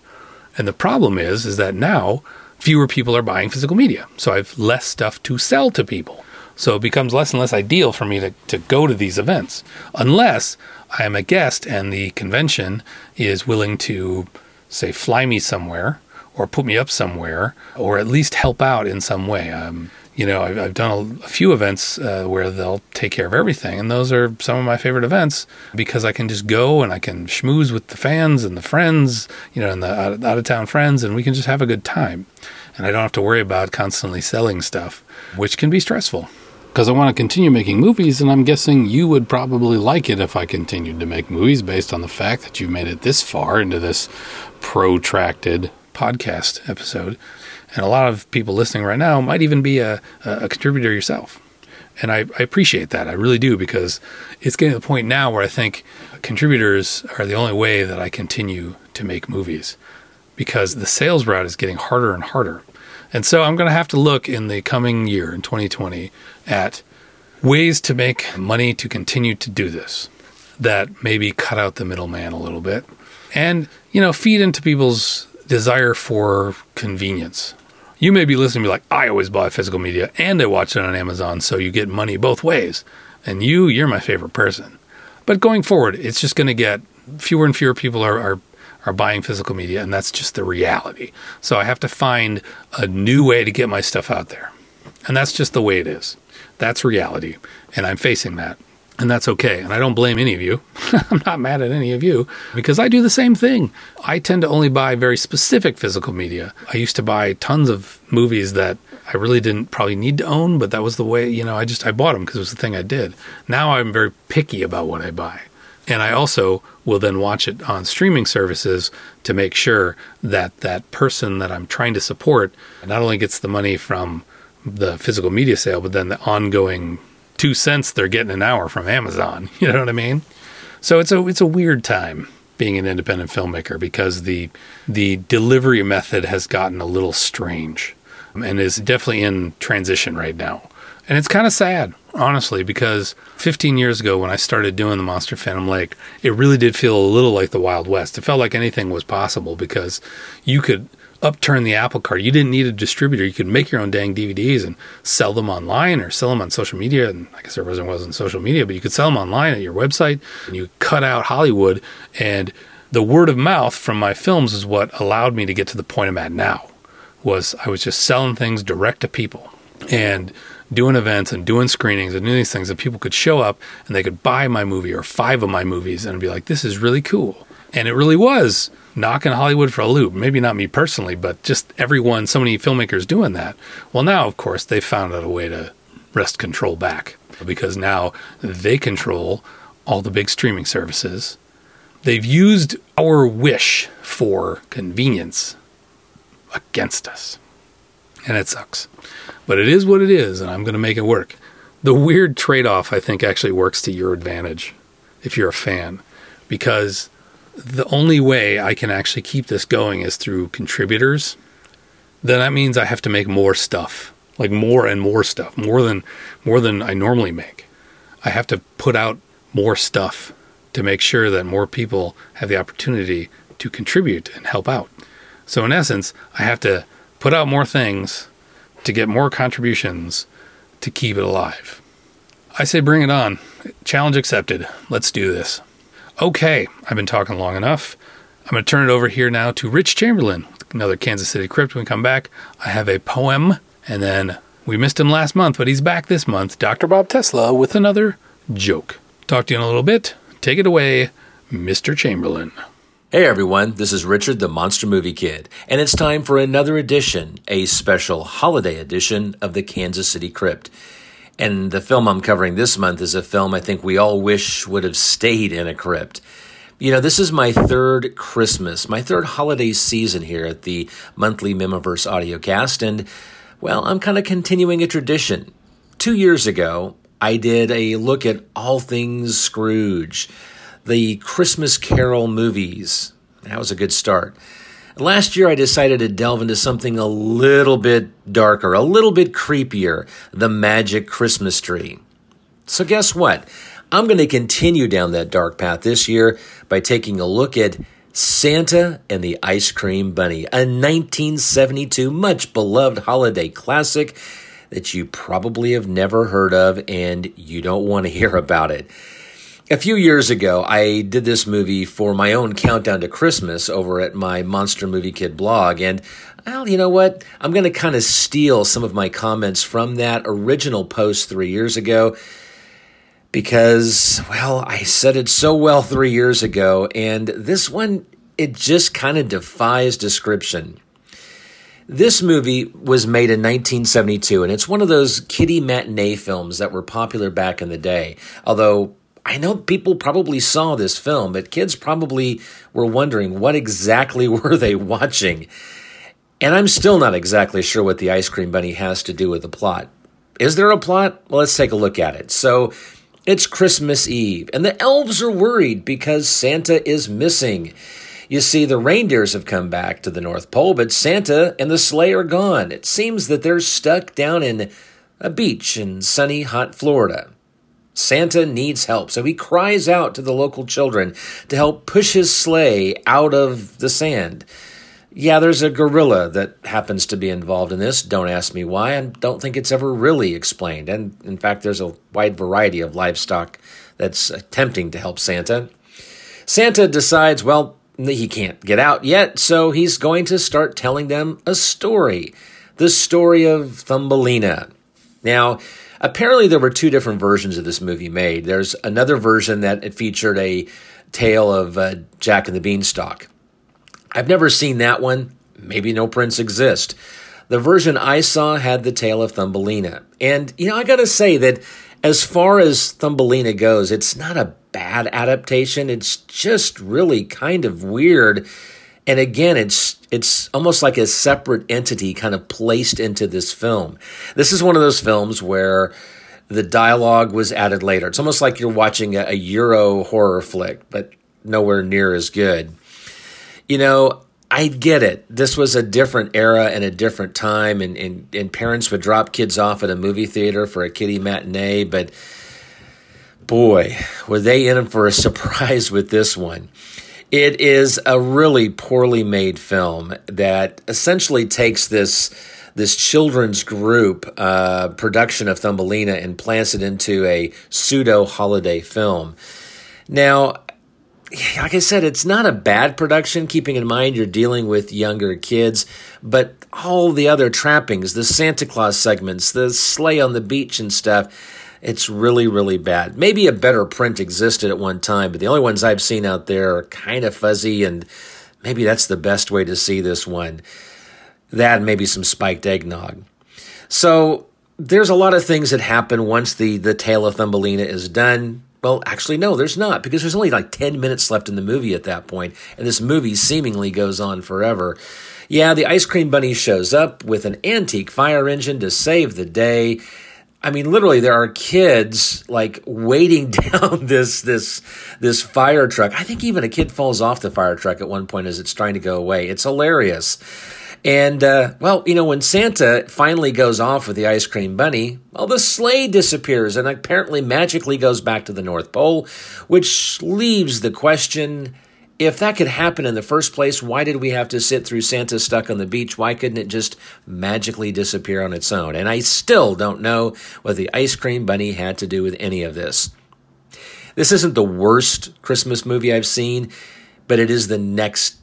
And the problem is, is that now fewer people are buying physical media, so I have less stuff to sell to people. So it becomes less and less ideal for me to, to go to these events unless I am a guest and the convention is willing to, say, fly me somewhere or put me up somewhere or at least help out in some way. Um, you know, I've, I've done a, a, few events uh, where they'll take care of everything, and those are some of my favorite events because I can just go and I can schmooze with the fans and the friends, you know, and the out, out of town friends, and we can just have a good time. And I don't have to worry about constantly selling stuff, which can be stressful because I want to continue making movies, and I'm guessing you would probably like it if I continued to make movies based on the fact that you've made it this far into this protracted podcast episode. And a lot of people listening right now might even be a, a contributor yourself. And I, I appreciate that. I really do because it's getting to the point now where I think contributors are the only way that I continue to make movies. because the sales route is getting harder and harder. And so I'm going to have to look in the coming year in 2020 at ways to make money to continue to do this that maybe cut out the middleman a little bit and, you know, feed into people's desire for convenience. You may be listening to me like, I always buy physical media and I watch it on Amazon, so you get money both ways. And you, you're my favorite person. But going forward, it's just going to get fewer and fewer people are, are are buying physical media, and that's just the reality. So I have to find a new way to get my stuff out there. And that's just the way it is. That's reality. And I'm facing that. And that's okay. And I don't blame any of you. I'm not mad at any of you because I do the same thing. I tend to only buy very specific physical media. I used to buy tons of movies that I really didn't probably need to own, but that was the way, you know, I just I bought them because it was the thing I did. Now I'm very picky about what I buy. And I also will then watch it on streaming services to make sure that that person that I'm trying to support not only gets the money from the physical media sale, but then the ongoing two cents they're getting an hour from Amazon. You know what I mean? So it's a it's a weird time being an independent filmmaker because the the delivery method has gotten a little strange and is definitely in transition right now. And it's kind of sad, honestly, because 15 years ago when I started doing the Monster Phantom Lake, it really did feel a little like the Wild West. It felt like anything was possible because you could upturn the apple cart. You didn't need a distributor. You could make your own dang DVDs and sell them online or sell them on social media. And I guess there wasn't, wasn't social media, but you could sell them online at your website and you cut out Hollywood. And the word of mouth from my films is what allowed me to get to the point I'm at now was I was just selling things direct to people. And doing events and doing screenings and doing these things that people could show up and they could buy my movie or five of my movies and be like, this is really cool. And it really was knocking Hollywood for a loop. Maybe not me personally, but just everyone, so many filmmakers doing that. Well, now, of course, they found out a way to wrest control back because now they control all the big streaming services. They've used our wish for convenience against us. And it sucks. But it is what it is, and I'm going to make it work. The weird trade off, I think, actually works to your advantage if you're a fan, because the only way I can actually keep this going is through contributors. Then that means I have to make more stuff, like more and more stuff, more than more than I normally make. I have to put out more stuff to make sure that more people have the opportunity to contribute and help out. So in essence, I have to put out more things to get more contributions to keep it alive. I say bring it on. Challenge accepted. Let's do this. Okay, I've been talking long enough. I'm going to turn it over here now to Rich Chamberlain, another Kansas City Crypt. When we come back, I have a poem, and then we missed him last month, but he's back this month. Dr. Bob Tesla with another joke. Talk to you in a little bit. Take it away, Mr. Chamberlain. Hey everyone, this is Richard the Monster Movie Kid, and it's time for another edition, a special holiday edition of the Kansas City Crypt. And the film I'm covering this month is a film I think we all wish would have stayed in a crypt. You know, this is my third Christmas, my third holiday season here at the monthly Mihmiverse audiocast, and well, I'm kind of continuing a tradition. Two years ago, I did a look at all things Scrooge the Christmas Carol movies. That was a good start. Last year, I decided to delve into something a little bit darker, a little bit creepier the magic Christmas tree. So, guess what? I'm going to continue down that dark path this year by taking a look at Santa and the Ice Cream Bunny, a 1972 much beloved holiday classic that you probably have never heard of and you don't want to hear about it. A few years ago, I did this movie for my own countdown to Christmas over at my Monster Movie Kid blog. And, well, you know what? I'm going to kind of steal some of my comments from that original post three years ago because, well, I said it so well three years ago. And this one, it just kind of defies description. This movie was made in 1972, and it's one of those kiddie matinee films that were popular back in the day. Although I know people probably saw this film, but kids probably were wondering what exactly were they watching. And I'm still not exactly sure what the ice cream bunny has to do with the plot. Is there a plot? Well, let's take a look at it. So, it's Christmas Eve, and the elves are worried because Santa is missing. You see, the reindeers have come back to the North Pole, but Santa and the sleigh are gone. It seems that they're stuck down in a beach in sunny, hot Florida. Santa needs help, so he cries out to the local children to help push his sleigh out of the sand. Yeah, there's a gorilla that happens to be involved in this. Don't ask me why. I don't think it's ever really explained. And in fact, there's a wide variety of livestock that's attempting to help Santa. Santa decides, well, he can't get out yet, so he's going to start telling them a story the story of Thumbelina. Now, apparently, there were two different versions of this movie made. There's another version that it featured a tale of uh, Jack and the Beanstalk. I've never seen that one. Maybe no prints exist. The version I saw had the tale of Thumbelina. And, you know, I gotta say that as far as Thumbelina goes, it's not a bad adaptation. It's just really kind of weird. And again, it's it's almost like a separate entity kind of placed into this film. This is one of those films where the dialogue was added later. It's almost like you're watching a, a Euro horror flick, but nowhere near as good you know, I get it. This was a different era and a different time, and, and, and parents would drop kids off at a movie theater for a kiddie matinee, but boy, were they in for a surprise with this one. It is a really poorly made film that essentially takes this this children's group uh, production of Thumbelina and plants it into a pseudo holiday film. Now, like I said, it's not a bad production, keeping in mind you're dealing with younger kids, but all the other trappings, the Santa Claus segments, the sleigh on the beach and stuff, it's really, really bad. Maybe a better print existed at one time, but the only ones I've seen out there are kind of fuzzy, and maybe that's the best way to see this one. That and maybe some spiked eggnog. So there's a lot of things that happen once the, the tale of Thumbelina is done well, actually, no, there's not, because there's only like 10 minutes left in the movie at that point, and this movie seemingly goes on forever. Yeah, the ice cream bunny shows up with an antique fire engine to save the day. I mean, literally, there are kids like waiting down this this this fire truck. I think even a kid falls off the fire truck at one point as it's trying to go away. It's hilarious. And, uh, well, you know, when Santa finally goes off with the ice cream bunny, well, the sleigh disappears and apparently magically goes back to the North Pole, which leaves the question if that could happen in the first place, why did we have to sit through Santa stuck on the beach? Why couldn't it just magically disappear on its own? And I still don't know what the ice cream bunny had to do with any of this. This isn't the worst Christmas movie I've seen, but it is the next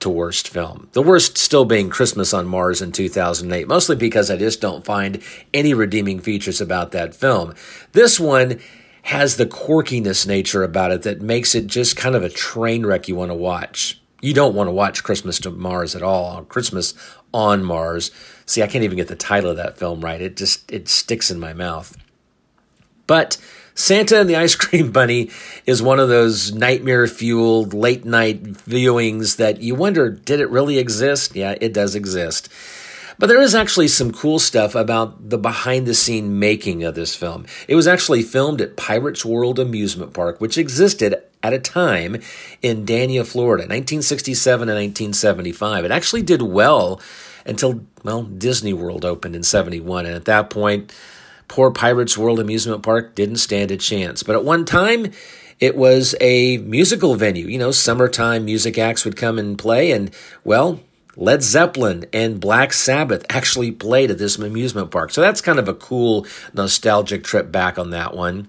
to worst film. The worst still being Christmas on Mars in 2008, mostly because I just don't find any redeeming features about that film. This one has the quirkiness nature about it that makes it just kind of a train wreck you want to watch. You don't want to watch Christmas to Mars at all. Christmas on Mars. See, I can't even get the title of that film right. It just it sticks in my mouth. But Santa and the Ice Cream Bunny is one of those nightmare fueled late night viewings that you wonder did it really exist? Yeah, it does exist. But there is actually some cool stuff about the behind the scene making of this film. It was actually filmed at Pirates World Amusement Park, which existed at a time in Dania, Florida, 1967 and 1975. It actually did well until, well, Disney World opened in 71. And at that point, Poor Pirates World Amusement Park didn't stand a chance. But at one time, it was a musical venue. You know, summertime music acts would come and play, and, well, Led Zeppelin and Black Sabbath actually played at this amusement park. So that's kind of a cool, nostalgic trip back on that one.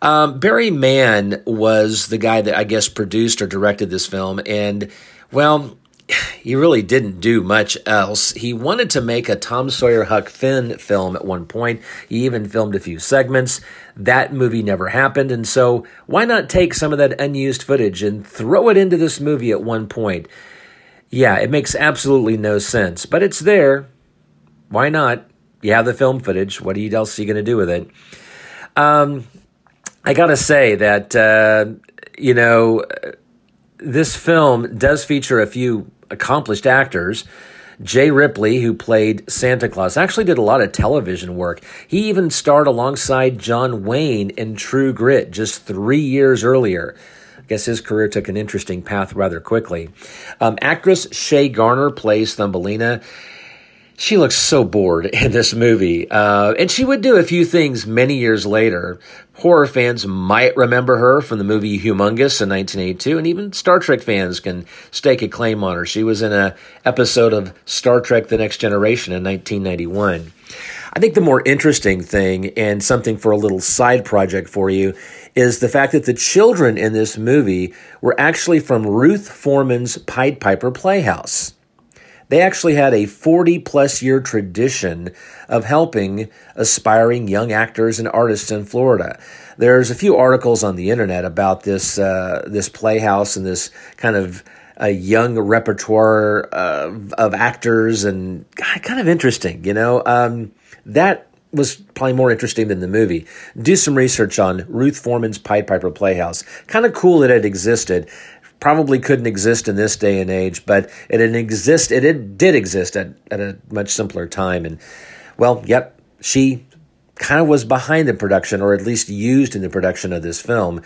Um, Barry Mann was the guy that I guess produced or directed this film, and, well, he really didn't do much else. He wanted to make a Tom Sawyer Huck Finn film at one point. He even filmed a few segments. That movie never happened, and so why not take some of that unused footage and throw it into this movie at one point? Yeah, it makes absolutely no sense, but it's there. Why not? You have the film footage. What else are you going to do with it? Um, I got to say that, uh, you know, this film does feature a few accomplished actors. Jay Ripley, who played Santa Claus, actually did a lot of television work. He even starred alongside John Wayne in True Grit just three years earlier. I guess his career took an interesting path rather quickly. Um, actress Shay Garner plays Thumbelina. She looks so bored in this movie. Uh, and she would do a few things many years later. Horror fans might remember her from the movie Humongous in 1982, and even Star Trek fans can stake a claim on her. She was in an episode of Star Trek The Next Generation in 1991. I think the more interesting thing, and something for a little side project for you, is the fact that the children in this movie were actually from Ruth Forman's Pied Piper Playhouse. They actually had a 40 plus year tradition of helping aspiring young actors and artists in Florida. There's a few articles on the internet about this uh, this playhouse and this kind of a young repertoire of, of actors and kind of interesting, you know. Um, that was probably more interesting than the movie. Do some research on Ruth Forman's Pied Piper Playhouse. Kind of cool that it existed probably couldn't exist in this day and age, but it exist. It, it did exist at, at a much simpler time. And well, yep, she kind of was behind the production, or at least used in the production of this film.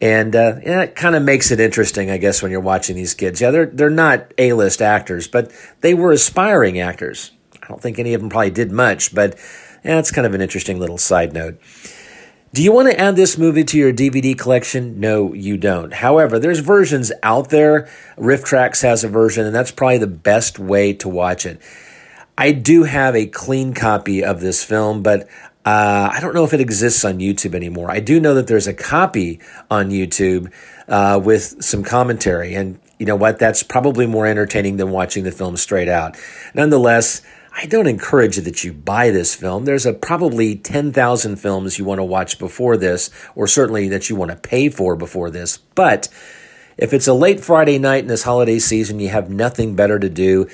And uh, yeah, it kind of makes it interesting, I guess, when you're watching these kids. Yeah, they're they're not A-list actors, but they were aspiring actors. I don't think any of them probably did much, but it's kind of an interesting little side note. Do you want to add this movie to your DVD collection? No, you don't. However, there's versions out there. RiffTrax has a version, and that's probably the best way to watch it. I do have a clean copy of this film, but uh, I don't know if it exists on YouTube anymore. I do know that there's a copy on YouTube uh, with some commentary, and you know what? That's probably more entertaining than watching the film straight out. Nonetheless, I don't encourage that you buy this film. There's a probably 10,000 films you want to watch before this, or certainly that you want to pay for before this. But if it's a late Friday night in this holiday season, you have nothing better to do,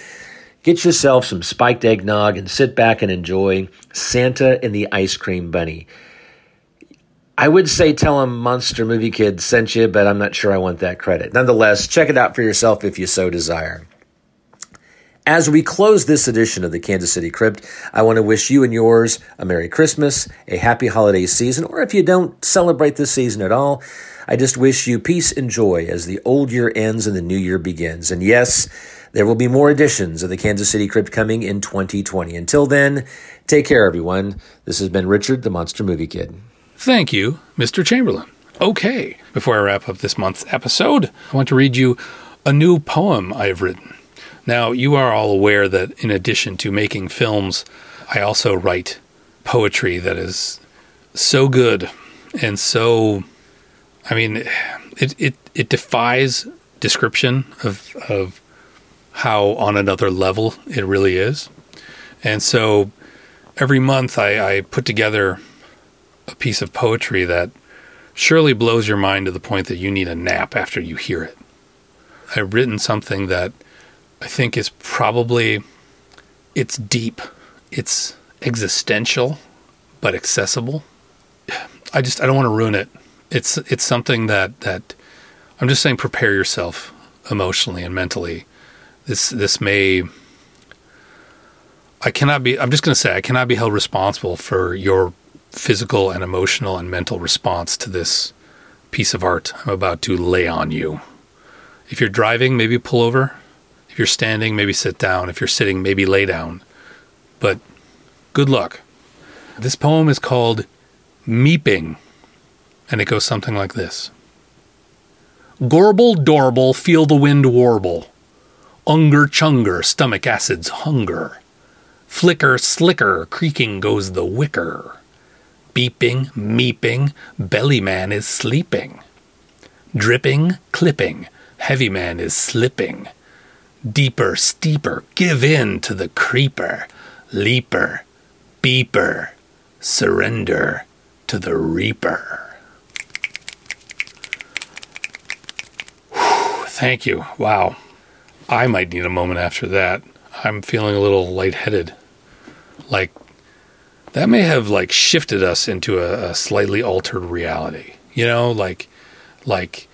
get yourself some spiked eggnog and sit back and enjoy Santa and the Ice Cream Bunny. I would say tell him Monster Movie Kid sent you, but I'm not sure I want that credit. Nonetheless, check it out for yourself if you so desire. As we close this edition of the Kansas City Crypt, I want to wish you and yours a Merry Christmas, a happy holiday season, or if you don't celebrate this season at all, I just wish you peace and joy as the old year ends and the new year begins. And yes, there will be more editions of the Kansas City Crypt coming in 2020. Until then, take care, everyone. This has been Richard, the Monster Movie Kid. Thank you, Mr. Chamberlain. Okay, before I wrap up this month's episode, I want to read you a new poem I've written. Now, you are all aware that in addition to making films, I also write poetry that is so good and so I mean it it, it defies description of of how on another level it really is. And so every month I, I put together a piece of poetry that surely blows your mind to the point that you need a nap after you hear it. I've written something that I think is probably it's deep, it's existential, but accessible. I just I don't want to ruin it. It's it's something that that I'm just saying prepare yourself emotionally and mentally. This this may I cannot be I'm just going to say I cannot be held responsible for your physical and emotional and mental response to this piece of art I'm about to lay on you. If you're driving, maybe pull over if you're standing, maybe sit down. If you're sitting, maybe lay down. But good luck. This poem is called Meeping, and it goes something like this Gorble, dorble, feel the wind warble. Unger, chunger, stomach acids, hunger. Flicker, slicker, creaking goes the wicker. Beeping, meeping, belly man is sleeping. Dripping, clipping, heavy man is slipping. Deeper, steeper, give in to the creeper. Leaper, beeper, surrender to the reaper. Thank you. Wow. I might need a moment after that. I'm feeling a little lightheaded. Like, that may have like shifted us into a, a slightly altered reality. You know, like, like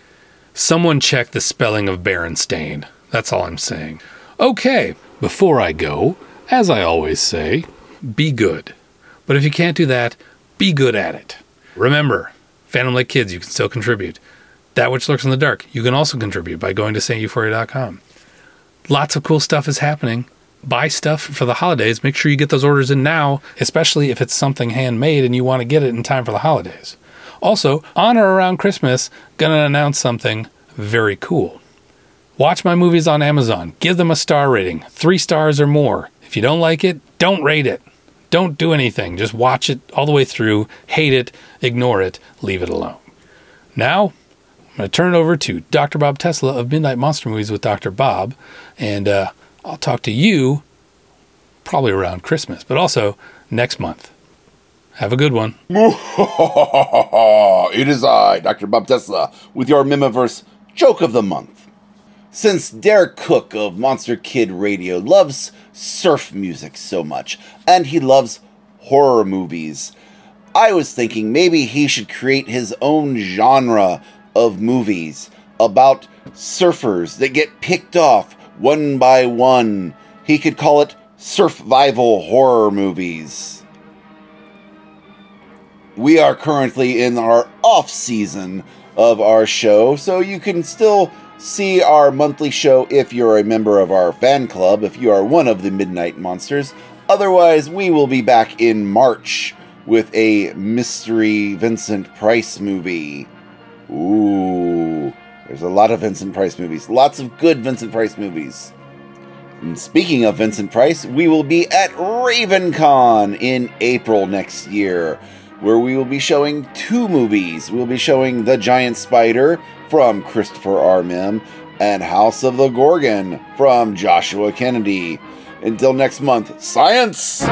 someone checked the spelling of Berenstain that's all I'm saying. Okay, before I go, as I always say, be good. But if you can't do that, be good at it. Remember, Phantom Lake kids, you can still contribute. That Which Lurks in the Dark. You can also contribute by going to sainteuphoria.com. Lots of cool stuff is happening. Buy stuff for the holidays. Make sure you get those orders in now, especially if it's something handmade and you want to get it in time for the holidays. Also, on or around Christmas, gonna announce something very cool. Watch my movies on Amazon. Give them a star rating, three stars or more. If you don't like it, don't rate it. Don't do anything. Just watch it all the way through, hate it, ignore it, leave it alone. Now, I'm going to turn it over to Dr. Bob Tesla of Midnight Monster Movies with Dr. Bob, and uh, I'll talk to you probably around Christmas, but also next month. Have a good one. it is I, Dr. Bob Tesla, with your Mihmiverse Joke of the Month. Since Derek Koch of Monster Kid Radio loves surf music so much, and he loves horror movies, I was thinking maybe he should create his own genre of movies about surfers that get picked off one by one. He could call it survival horror movies. We are currently in our off season of our show, so you can still see our monthly show if you're a member of our fan club, if you are one of the Midnight Monsters. Otherwise, we will be back in March with a mystery Vincent Price movie. Ooh, there's a lot of Vincent Price movies. Lots of good Vincent Price movies. And speaking of Vincent Price, we will be at RavenCon in April next year, where we will be showing two movies. We'll be showing The Giant Spider from Christopher R. Mihm and House of the Gorgon from Joshua Kennedy. Until next month, science!